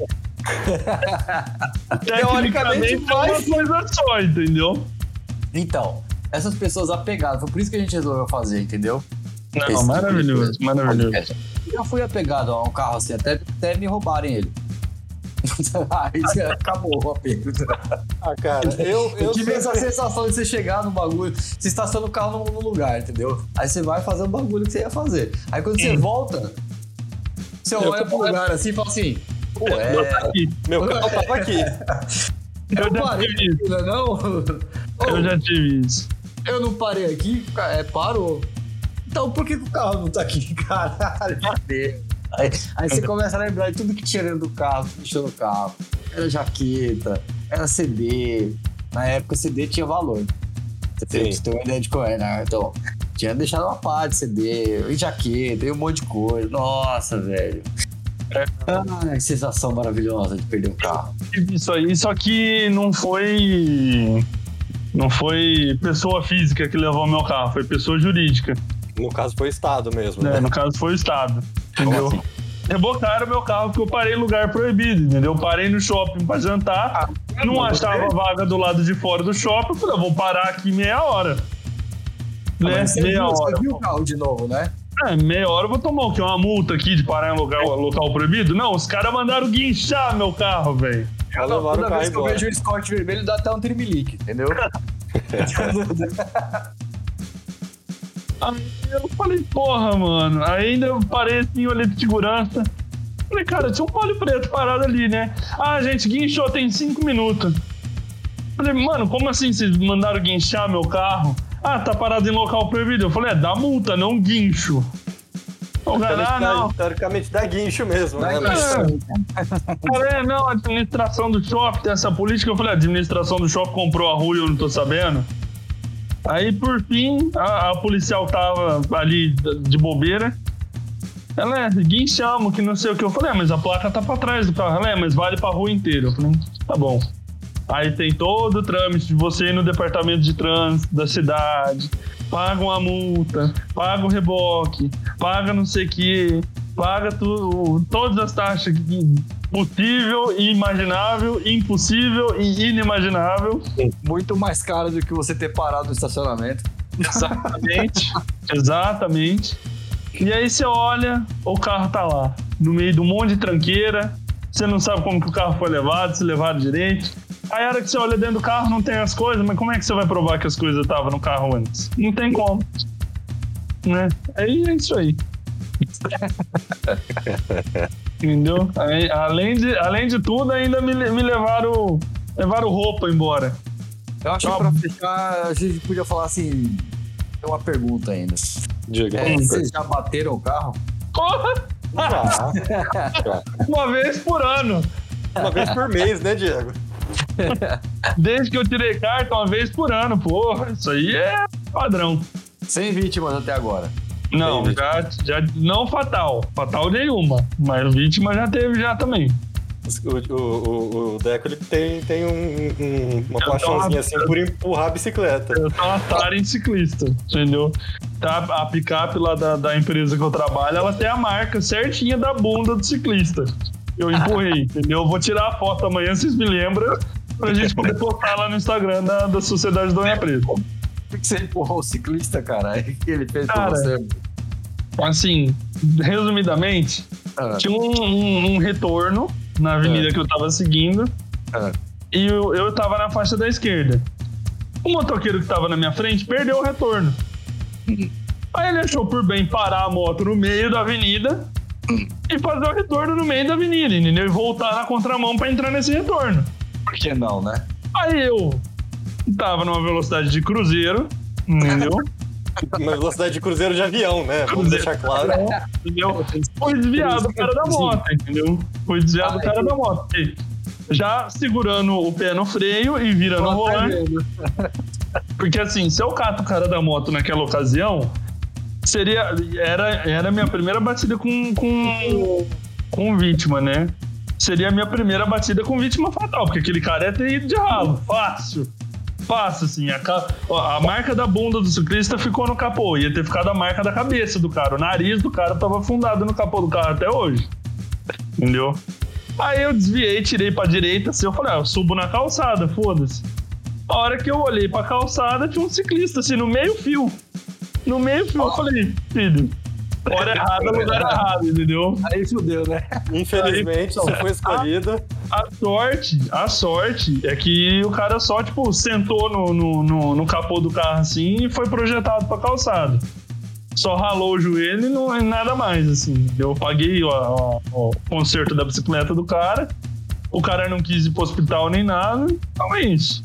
Teoricamente, é uma vai sim. coisa só, entendeu? Então, essas pessoas apegadas, foi por isso que a gente resolveu fazer, entendeu? Não, Esse maravilhoso, tipo de- maravilhoso. Eu já fui apegado a um carro assim, até, até me roubarem ele. Aí acabou o apego. Ah, cara, eu, Eu eu tive essa sensação de você chegar no bagulho, você estaciona o carro num, num lugar, entendeu? Aí você vai fazer o bagulho que você ia fazer. Aí quando você volta, você Eu olha pro lugar assim e fala assim, pô, Eu é. aqui. Meu carro tava aqui. Eu Eu já parei tive isso. aqui, não é não? Eu já tive isso. Eu não parei aqui, é, parou. Então por que, que o carro não tá aqui? Caralho? Aí, aí você começa a lembrar de tudo que tinha dentro do carro, que deixou no carro. Era jaqueta, era CD. Na época CD tinha valor. Você tem, você tem uma ideia de qual é, né? Então, tinha deixado uma pá de CD, e jaqueta, e um monte de coisa. Nossa, velho. Ai, sensação maravilhosa de perder um carro. Isso aí, só que não foi. Não foi pessoa física que levou meu carro, foi pessoa jurídica. No caso foi o Estado mesmo. né? Né? No caso foi o Estado. Entendeu? assim? Rebocaram meu carro porque eu parei em lugar proibido, entendeu? Eu parei no shopping pra jantar, não mas achava vaga do lado de fora do shopping, eu falei, eu vou parar aqui meia hora. Né? Mas você, Meia viu, você hora. viu o carro de novo, né? É, meia hora eu vou tomar o quê? Uma multa aqui de parar em lugar, local proibido? Não, os caras mandaram guinchar meu carro, velho. Toda vez que eu embora. vejo o Scott vermelho, dá até um trimelique, entendeu? Aí eu falei, porra, mano. Aí ainda eu parei assim, olhei de segurança. Falei, cara, tinha um palio preto parado ali, né? Ah, gente, guinchou tem cinco minutos. Falei, mano, como assim vocês mandaram guinchar meu carro? Ah, tá parado em local proibido. Eu falei, é, dá multa, não guincho. O cara, ah, não. Teoricamente dá guincho mesmo, Dá né? é, não, a administração do shopping tem essa política. Eu falei, a administração do shopping comprou a rua e eu não tô sabendo. Aí, por fim, a, a policial tava ali de bobeira. Ela é, guinchamos, que não sei o que. Eu falei, é, mas a placa tá pra trás do carro. Ela é, mas vale pra rua inteira. Eu falei, tá bom. Aí tem todo o trâmite de você ir no departamento de trânsito da cidade, paga uma multa, paga o reboque, paga não sei o que, paga tu, todas as taxas que- possível, imaginável, impossível e inimaginável. Muito mais caro do que você ter parado no estacionamento. Exatamente. Exatamente. E aí você olha, o carro tá lá, no meio de um monte de tranqueira, você não sabe como que o carro foi levado, se levaram direito. Aí a hora que você olha dentro do carro não tem as coisas, mas como é que você vai provar que as coisas estavam no carro antes? Não tem como. Né? Aí é isso aí. Entendeu? Além, de, além de tudo, ainda me, me levaram, levaram roupa embora. Eu acho Tá que pra fechar, a gente podia falar assim. Tem uma pergunta ainda. Diga. É, vocês já bateram o carro? Porra! Já. Uma vez por ano. Uma vez por mês, né, Diego? Desde que eu tirei carta, uma vez por ano, porra. Isso aí é padrão. Sem vítimas até agora. Não, já, já não fatal. Fatal nenhuma. Mas vítima já teve já também. O, o, o, Deco ele tem, tem um, um- uma Eu paixãozinha assim por empurrar a bicicleta. Eu uma tara em ciclista, entendeu? Tá, a picape lá da, da empresa que eu trabalho, ela tem a marca certinha da bunda do ciclista. Eu empurrei, entendeu? Eu vou tirar a foto amanhã, vocês me lembram, pra gente poder postar lá no Instagram da, da Sociedade Dona Preta. Por que você empurrou o ciclista, cara? O que ele fez Cara, você? Assim, resumidamente, Ah, tinha um, um- um retorno na avenida É. que eu tava seguindo ah, e eu, eu tava na faixa da esquerda. O motoqueiro que tava na minha frente perdeu o retorno. Aí ele achou por bem parar a moto no meio da avenida e fazer o retorno no meio da avenida, entendeu? E voltar na contramão pra entrar nesse retorno. por que não, né? Aí eu tava numa velocidade de cruzeiro, entendeu? Uma velocidade de cruzeiro de avião, né? Vamos Cruzeiro. deixar claro. entendeu? Foi desviado o cara da moto, entendeu? Foi desviado o cara da moto. Já segurando o pé no freio e virando o volante. Porque assim, se eu cato o cara da moto naquela ocasião, seria. Era, era a minha primeira batida com, com, com vítima, né? Seria a minha primeira batida com vítima fatal, porque aquele cara ia ter ido de ralo. Fácil. Fácil, assim. A, a marca da bunda do ciclista ficou no capô. Ia ter ficado a marca da cabeça do cara. O nariz do cara tava afundado no capô do carro até hoje. Entendeu? Aí eu desviei, tirei pra direita, assim, eu falei, ah, eu subo na calçada, foda-se. A hora que eu olhei pra calçada, tinha um ciclista, assim, no meio fio. No meio fio, eu falei, filho, hora errada, lugar errado, entendeu? Aí fudeu, né? Infelizmente, Aí, você foi escolhido. A sorte, a sorte é que o cara só, tipo, sentou no, no, no, no capô do carro, assim, e foi projetado pra calçada. Só ralou o joelho e não é nada mais, assim. Eu paguei ó, ó, ó, o conserto da bicicleta do cara, o cara não quis ir pro hospital nem nada, então é isso.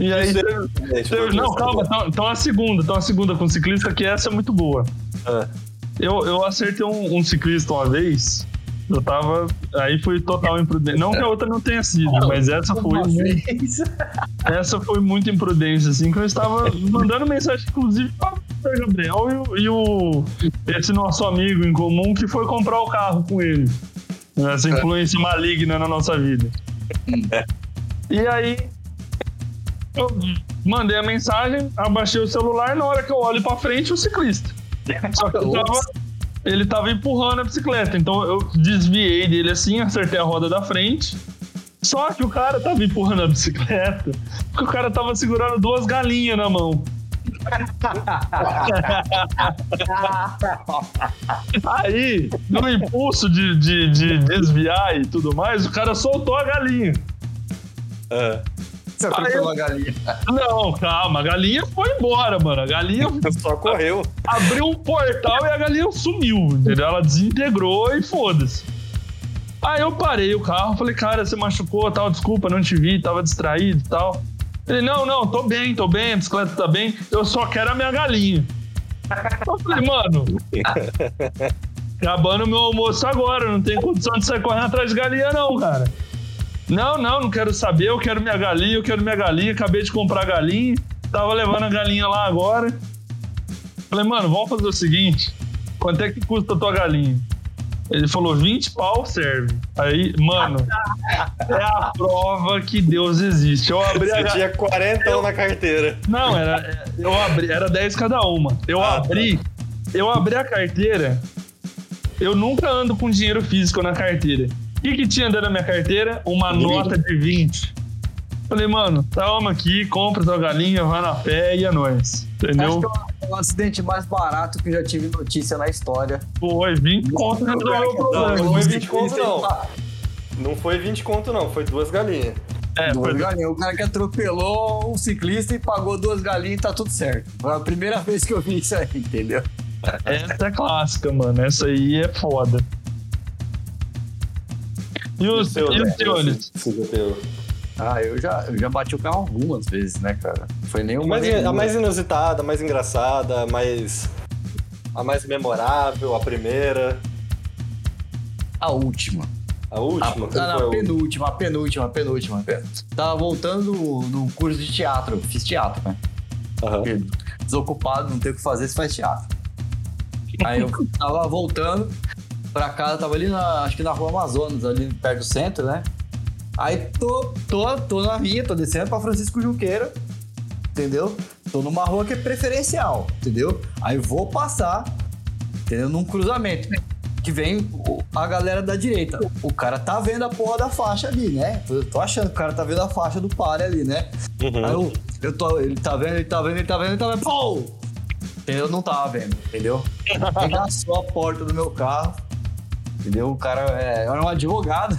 E aí, Isso é- teve- teve- não, calma, então, a segunda, então a segunda com ciclista, que essa é muito boa. Ah, Eu, eu acertei um, um ciclista uma vez. Eu tava. Aí foi total imprudência. Não que a outra não tenha sido, mas essa foi. Uma muito- vez. Essa foi muito imprudência, assim, que eu estava mandando mensagem, inclusive, para o Gabriel e o, e o- esse nosso amigo em comum que foi comprar o carro com ele. Essa influência maligna na nossa vida. E aí, eu mandei a mensagem, abaixei o celular, na hora que eu olho pra frente, o ciclista. Só que eu tava, ele tava empurrando a bicicleta, então eu desviei dele assim, acertei a roda da frente. Só que o cara tava empurrando a bicicleta porque o cara tava segurando duas galinhas na mão. Aí, no impulso de, de, de desviar e tudo mais, o cara soltou a galinha. ah. Você atropelou a galinha. Não, calma, a galinha foi embora, mano. A galinha Só correu. abriu um portal e a galinha sumiu, entendeu? Ela desintegrou e foda-se. Aí eu parei o carro, falei, cara, você machucou, tal, desculpa, não te vi, tava distraído e tal. Ele, não, não, tô bem, tô bem, a bicicleta tá bem, eu só quero a minha galinha. Eu falei, mano, acabando meu almoço agora, não tem condição de sair correndo atrás de galinha, não, cara. Não, não, não quero saber, eu quero minha galinha, eu quero minha galinha, acabei de comprar galinha, tava levando a galinha lá agora. Falei, mano, vamos fazer o seguinte: quanto é que custa a tua galinha? Ele falou, 20 pau serve. Aí, mano, é a prova que Deus existe. Eu abri a Você galinha. tinha 40 na carteira. Não, era, eu abri, era 10 cada uma. Eu Ah, abri, eu abri a carteira. Eu nunca ando com dinheiro físico na carteira. O que, que tinha dentro da minha carteira? Uma nota de 20. Falei, mano, toma aqui, compra tua galinha, vai na pé e é nóis. Entendeu? Acho que é o, acidente mais barato que eu já tive notícia na história. Foi 20 conto resolveu o Não, não foi 20 conto, não. Não foi 20 conto, não. Foi duas galinhas. É, Duas foi galinhas. O cara que atropelou um ciclista e pagou duas galinhas e tá tudo certo. Foi a primeira vez que eu vi isso aí, entendeu? Essa é clássica, mano. Essa aí é foda. E os, seu, e né? teu. Ah, eu já, eu já bati o carro algumas vezes, né, cara? Foi A nenhuma. mais, nem a mais inusitada, a mais engraçada, a mais. A mais memorável, a primeira. A última. A última? Ah, não, foi a a penúltima, a penúltima, a penúltima. Tava voltando no curso de teatro, fiz teatro, né? Aham. Porque Desocupado, não tem o que fazer, você faz teatro. Aí eu tava voltando pra casa, tava ali na, acho que na rua Amazonas, ali perto do centro, né? Aí tô, tô, tô na minha, tô descendo pra Francisco Junqueira, entendeu? Tô numa rua que é preferencial, entendeu? Aí vou passar, entendeu? Num cruzamento. Que vem a galera da direita. O cara tá vendo a porra da faixa ali, né? Eu tô achando que o cara tá vendo a faixa do pare ali, né? Uhum. Aí eu, eu tô, ele tá vendo, ele tá vendo, ele tá vendo, ele tá vendo, pô! Eu não tava vendo, entendeu? Regaçou a porta do meu carro, entendeu? O cara é, era um advogado.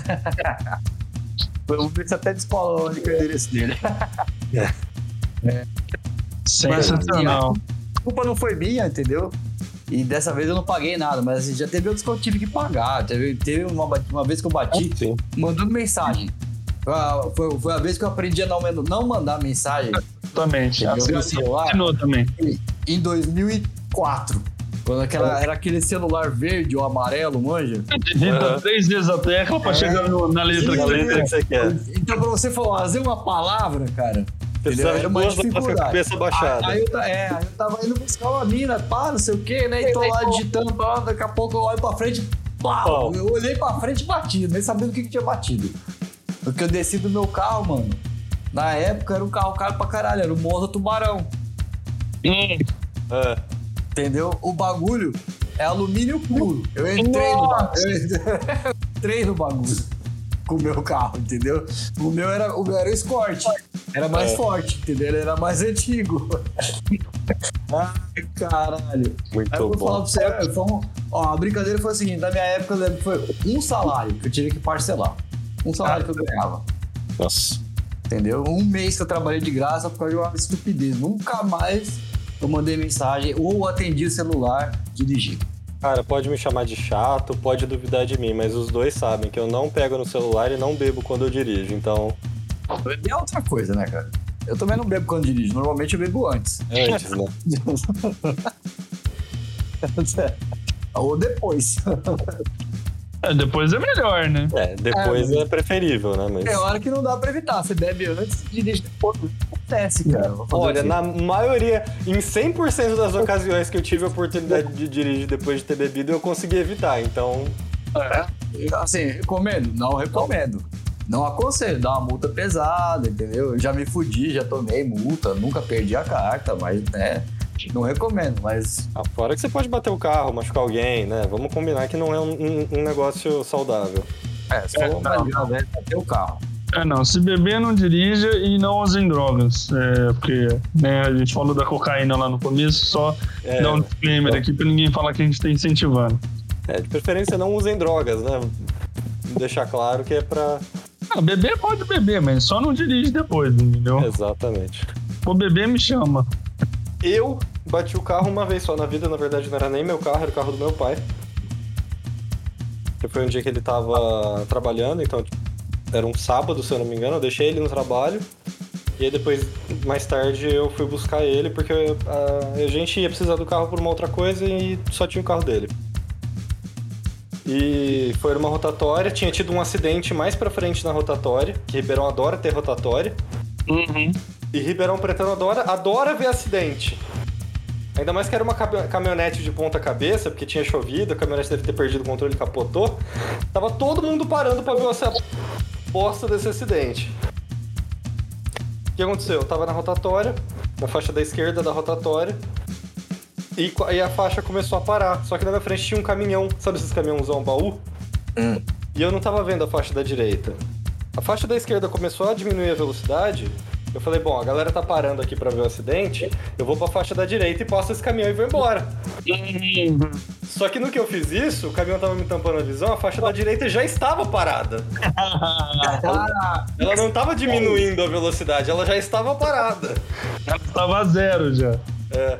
Vamos ver se até descola onde que é o endereço dele. Sensacional. A culpa não foi minha, entendeu? E dessa vez eu não paguei nada, mas assim, já teve outros que eu tive que pagar. Teve, teve uma, uma vez que eu bati Sim. mandando mensagem. Foi a, foi, a vez que eu aprendi a não, não mandar mensagem Exatamente. entendeu? Assim, no celular. Continuou também. em 2004. Quando aquela, era aquele celular verde ou amarelo, manja? Digita Uhum. três vezes a tecla pra É. chegar no- na letra A que letra que você quer. Então, pra você fazer uma palavra, cara, Precisava de Era uma duas horas com a dificuldade. cabeça baixada. Aí, aí eu, é, aí eu tava indo buscar uma mina, pá, não sei o quê, né? E tô lá digitando, pá, daqui a pouco eu olho pra frente, pau! Pau. Eu olhei pra frente e bati, nem sabendo o que, que tinha batido. Porque eu desci do meu carro, mano. Na época era um carro caro pra caralho, era o Monza Tubarão. Hum, É. Entendeu? O bagulho é alumínio puro. Eu entrei no bagulho. Eu entrei no bagulho com o meu carro, entendeu? O meu era o meu era o Escort. Era mais É. forte, entendeu? Ele era mais antigo. Ai, caralho. Muito Aí eu vou bom. falar pra você, foi um- ó, a brincadeira foi a seguinte, na minha época eu lembro que foi um salário que eu tive que parcelar. Um salário que eu ganhava. Nossa. Entendeu? Um mês que eu trabalhei de graça por causa de uma estupidez. Nunca mais eu mandei mensagem ou atendi o celular dirigindo. Cara, pode me chamar de chato, pode duvidar de mim, mas os dois sabem que eu não pego no celular e não bebo quando eu dirijo. Então, Beber é outra coisa, né, cara? Eu também não bebo quando dirijo. Normalmente eu bebo antes. antes, né? ou depois. É, depois é melhor, né? É, depois É, é, preferível, né? Mas. É hora que não dá pra evitar. Você bebe antes e dirige depois. Acontece, cara. Olha, quê? na maioria, em 100% das ocasiões que eu tive a oportunidade de dirigir depois de ter bebido, eu consegui evitar. Então, Assim, recomendo? Não recomendo. Não aconselho, dá uma multa pesada, entendeu? Eu já me fudi, já tomei multa, nunca perdi a carta, mas, né, não recomendo, mas ah, fora que você pode bater o carro, machucar alguém, né? Vamos combinar que não é um, um- um negócio saudável. é, se for mais grave, é bater o carro. É, não. Se beber, não dirija e não usem drogas. É, porque né, a gente falou da cocaína lá no começo, só É, dar um disclaimer aqui pra ninguém falar que a gente tá incentivando. é, de preferência não usem drogas, né? Deixar claro que é pra. Ah, beber pode beber, mas só não dirige depois, entendeu? Exatamente. For beber, me chama. Eu bati o carro uma vez só na vida, na verdade não era nem meu carro, era o carro do meu pai. Foi um dia que ele tava trabalhando, então tipo, era um sábado, se eu não me engano, eu deixei ele no trabalho. E aí depois, mais tarde, eu fui buscar ele porque a, a gente ia precisar do carro por uma outra coisa e só tinha o carro dele. E foi numa rotatória, tinha tido um acidente mais pra frente na rotatória, que Ribeirão adora ter rotatória. Uhum. E Ribeirão Pretano adora, adora ver acidente. Ainda mais que era uma caminhonete de ponta cabeça, porque tinha chovido, a caminhonete deve ter perdido o controle e capotou. Tava todo mundo parando pra ver essa bosta desse acidente. O que aconteceu? Eu tava na rotatória, na faixa da esquerda da rotatória, e, e a faixa começou a parar. Só que na minha frente tinha um caminhão, sabe esses caminhãozão baú? Hum. E eu não tava vendo a faixa da direita. A faixa da esquerda começou a diminuir a velocidade eu falei, bom, a galera tá parando aqui pra ver o acidente, eu vou pra faixa da direita e passo esse caminhão e vou embora. Só que no que eu fiz isso, o caminhão tava me tampando a visão, a faixa da direita já estava parada. ela, ela não tava diminuindo a velocidade, ela já estava parada. Ela estava zero já. É.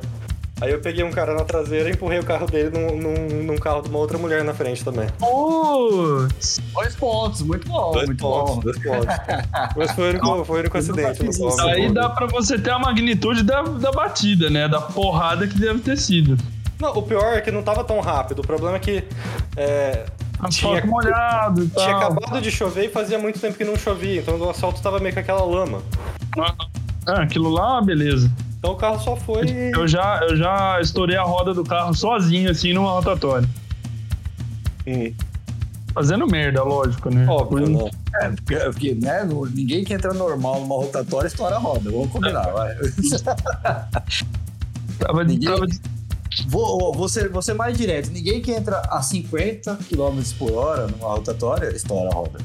Aí eu peguei um cara na traseira e empurrei o carro dele num, num, num carro de uma outra mulher na frente também. Putz! Dois pontos, muito bom, dois muito pontos, bom. Dois pontos. Mas foi o único, foi o único acidente. Isso aí dá pra você ter a magnitude da, da batida, né? Da porrada que deve ter sido. Não, o pior é que não tava tão rápido. O problema é que. É, tinha, molhado e tal. Tinha acabado de chover e fazia muito tempo que não chovia, então o asfalto tava meio com aquela lama. Ah, aquilo lá, beleza. Então o carro só foi. Eu já, eu já estourei a roda do carro sozinho, assim, numa rotatória. Hum. Fazendo merda, lógico, né? Óbvio, não. Né? É, porque, porque né, ninguém que entra normal numa rotatória estoura a roda. Vamos combinar, vai. tava, ninguém... tava... Vou, vou, ser, vou ser mais direto. Ninguém que entra a 50 km por hora numa rotatória estoura a roda.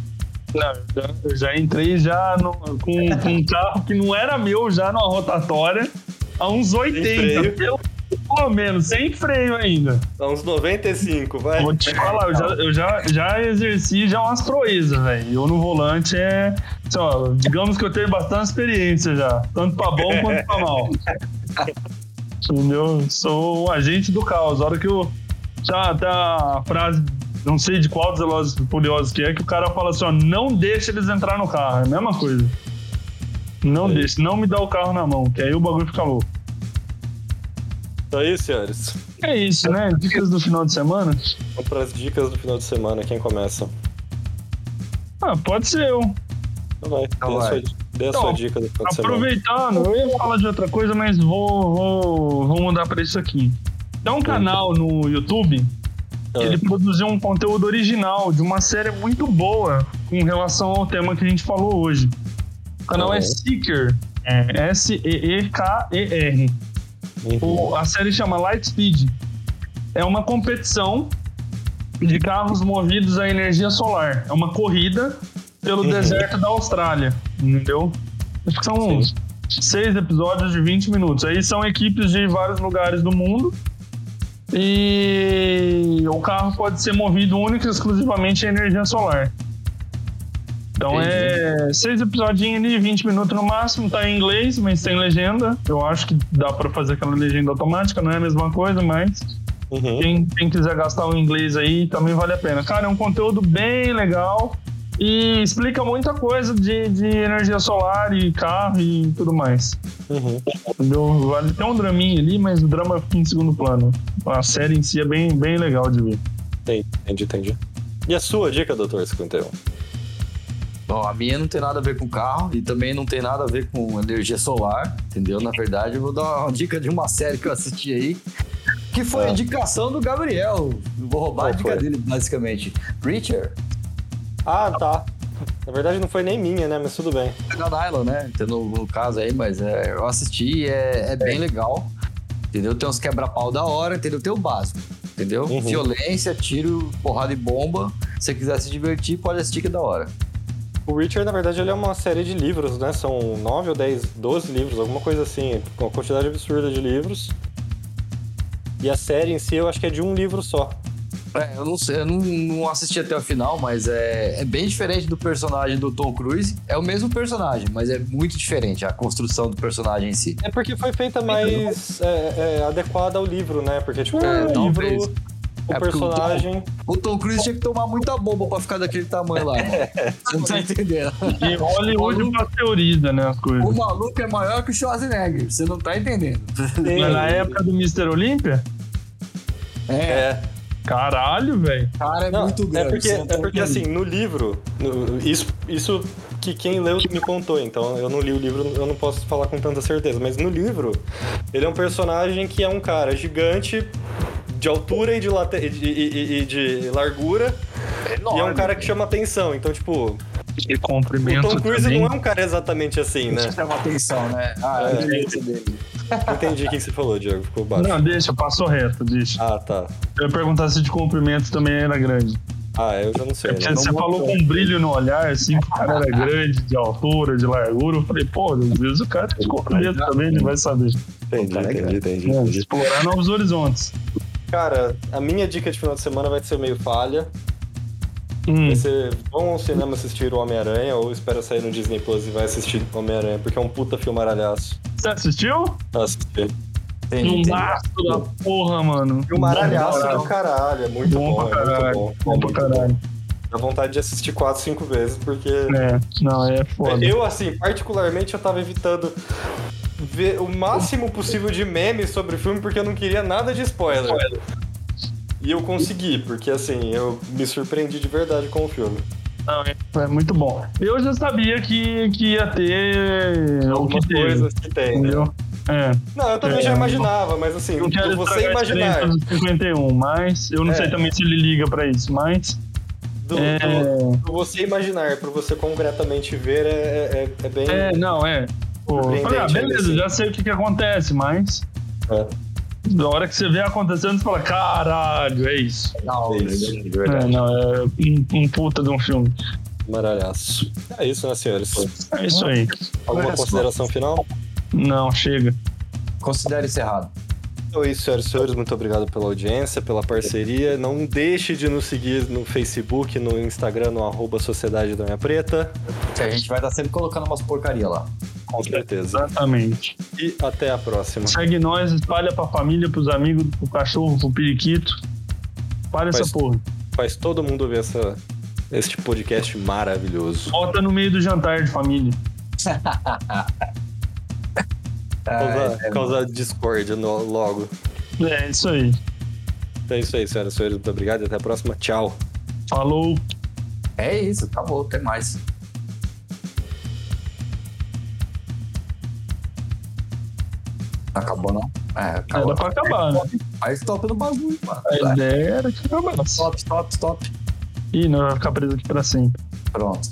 Não, já, eu já entrei já no, com, com, um carro que não era meu já numa rotatória a uns 80, pelo, pelo menos, sem freio ainda. A uns 95, vai. Vou te falar, eu já, eu já, já exerci já umas proezas, velho. Eu no volante é. Só, digamos que eu tenho bastante experiência já, tanto pra bom quanto pra mal. Entendeu? Sou um agente do caos. A hora que eu. Já tá a frase não sei de qual dos Velozes Furiosos que é, que o cara fala assim, ó, não deixa eles entrar no carro. É a mesma coisa. Não é deixa, não me dá o carro na mão, que aí o bagulho fica louco. Então é isso, senhores. É isso, né? Dicas do final de semana? Vamos para as dicas do final de semana. Quem começa? Ah, pode ser eu. Então vai, então dê, vai. A, sua, dê então, a sua dica do final de semana. Aproveitando, eu ia falar de outra coisa, mas vou, vou, vou mudar para isso aqui. Tem um canal no YouTube ele produziu um conteúdo original de uma série muito boa com relação ao tema que a gente falou hoje. O canal é Seeker, é S-E-E-K-E-R. Uhum. A série chama Lightspeed. É uma competição de carros movidos a energia solar. É uma corrida pelo uhum. deserto da Austrália, entendeu? Acho que são Sim. seis episódios de 20 minutos. Aí são equipes de vários lugares do mundo e o carro pode ser movido única e exclusivamente a energia solar. Então Entendi. é seis episodinhos ali, 20 minutos no máximo, tá em inglês, mas tem legenda. Eu acho que dá para fazer aquela legenda automática, não é a mesma coisa, mas uhum. quem, quem quiser gastar o inglês aí também vale a pena. Cara, é um conteúdo bem legal e explica muita coisa de, de energia solar e carro e tudo mais. Uhum. Entendeu? Vale, tem um draminha ali, mas o drama fica em segundo plano. A série em si é bem, bem legal de ver. Entendi, entendi. E a sua dica, doutor 51? Bom, a minha não tem nada a ver com carro e também não tem nada a ver com energia solar, entendeu? Na verdade, eu vou dar uma dica de uma série que eu assisti aí, que foi a indicação do Gabriel. Eu vou roubar Qual a dica foi? dele, basicamente. Preacher. Ah, tá. Na verdade não foi nem minha, né? Mas tudo bem. É da Nylon, né? No, no caso aí, mas é, eu assisti e é, é bem legal. Entendeu? Tem uns quebra-pau da hora, entendeu? Tem o básico. Entendeu? Uhum. Violência, tiro, porrada e bomba. Se você quiser se divertir, pode assistir que é da hora. O Richard, na verdade, ele é uma série de livros, né? São nove ou dez, doze livros, alguma coisa assim, com uma quantidade absurda de livros. E a série em si eu acho que é de um livro só. É, eu não sei, eu não, não assisti até o final, mas é, é bem diferente do personagem do Tom Cruise. É o mesmo personagem, mas é muito diferente a construção do personagem em si. É porque foi feita mais é, é, adequada ao livro, né? Porque, tipo, é, o livro. O É porque o personagem. O Tom Cruise tinha que tomar muita bomba pra ficar daquele tamanho lá. Você não tá entendendo. E Hollywood Maluco. pasteuriza, né, as coisas. O maluco é maior que o Schwarzenegger. Você não tá entendendo. Mas na época do Mr. Olímpia? É, É, Caralho, velho. cara é não, muito é grande. porque, você não é tá porque assim, no livro, no- isso, isso que quem leu me contou, então eu não li o livro, eu não posso falar com tanta certeza, mas no livro, ele é um personagem que é um cara gigante de altura e de, late, e, e- e- e de largura, e é um cara que chama atenção, então, tipo, E o comprimento Tom Cruise também. não é um cara exatamente assim, né? Chama atenção, né? Ah, É. é. o dele. Entendi o que você falou, Diego, ficou baixo. Não, deixa, passou reto, deixa. Ah, tá. Eu ia perguntar se de comprimento também era grande. Ah, eu já não sei, É porque né? você falou com um brilho no olhar, assim, que o cara era grande, de altura, de largura. Eu falei, pô, às vezes o cara tem de comprimento também, ele vai saber. Entendi, Cara, entendi, entendi, É, entendi. explorar novos horizontes. Cara, a minha dica de final de semana vai ser meio falha. Hum, Vai ser, vão ao cinema assistir o Homem-Aranha ou espera sair no Disney Plus e vai assistir o Homem-Aranha, porque é um puta filmaralhaço. você assistiu? Entendi. Filmaço da porra, mano. Filmaralhaço do caralho, é muito Bom bom, pra é muito caralho. bom. Bom pra muito caralho. Dá vontade de assistir quatro, cinco vezes, porque... É, não, é foda. Eu, assim, particularmente, eu tava evitando ver o máximo possível de memes sobre o filme, porque eu não queria nada de spoiler. E eu consegui, porque, assim, eu me surpreendi de verdade com o filme. Não, é, é muito bom. Eu já sabia que, que ia ter o que Algumas teve, coisas que tem, né? entendeu? É, Não, eu também É, já imaginava, mas assim, não quero pra você imaginar experiência do 51, mas eu não É. sei também se ele liga pra isso, mas... do, É. do- pra você imaginar, pra você concretamente ver, é, é, é bem. É, não, é. Pô, eu falei, ah, beleza, assim. já sei o que, que acontece, mas É. da hora que você vê acontecendo, você fala, caralho, é isso. Não, É isso, de É, verdade. não, é um, um puta de um filme. Maralhaço. É isso, né, senhores? É isso aí. Alguma consideração final? Não, chega. Considere encerrado. Então é isso, senhoras e senhores. Muito obrigado pela audiência, pela parceria. Não deixe de nos seguir no Facebook, no Instagram, no arroba Sociedade da Minha Preta. Que a gente vai estar sempre colocando umas porcaria lá. Com certeza. Exatamente. E até a próxima. Segue nós, espalha pra família, pros amigos, pro cachorro, pro periquito. Espalha Faz- essa porra. Faz todo mundo ver essa, este podcast maravilhoso. Bota no meio do jantar de família. Causa, causa discórdia no- logo. É isso aí. Então é isso aí, senhoras e senhores. Muito obrigado e até a próxima. Tchau. Falou. É isso, acabou, até mais. Acabou não? É, Era acabou. pra acabar, né? Aí stop no bagulho, mano. A ideia era que acabasse. Stop, stop, stop. Ih, não vai ficar preso aqui pra sempre. Pronto.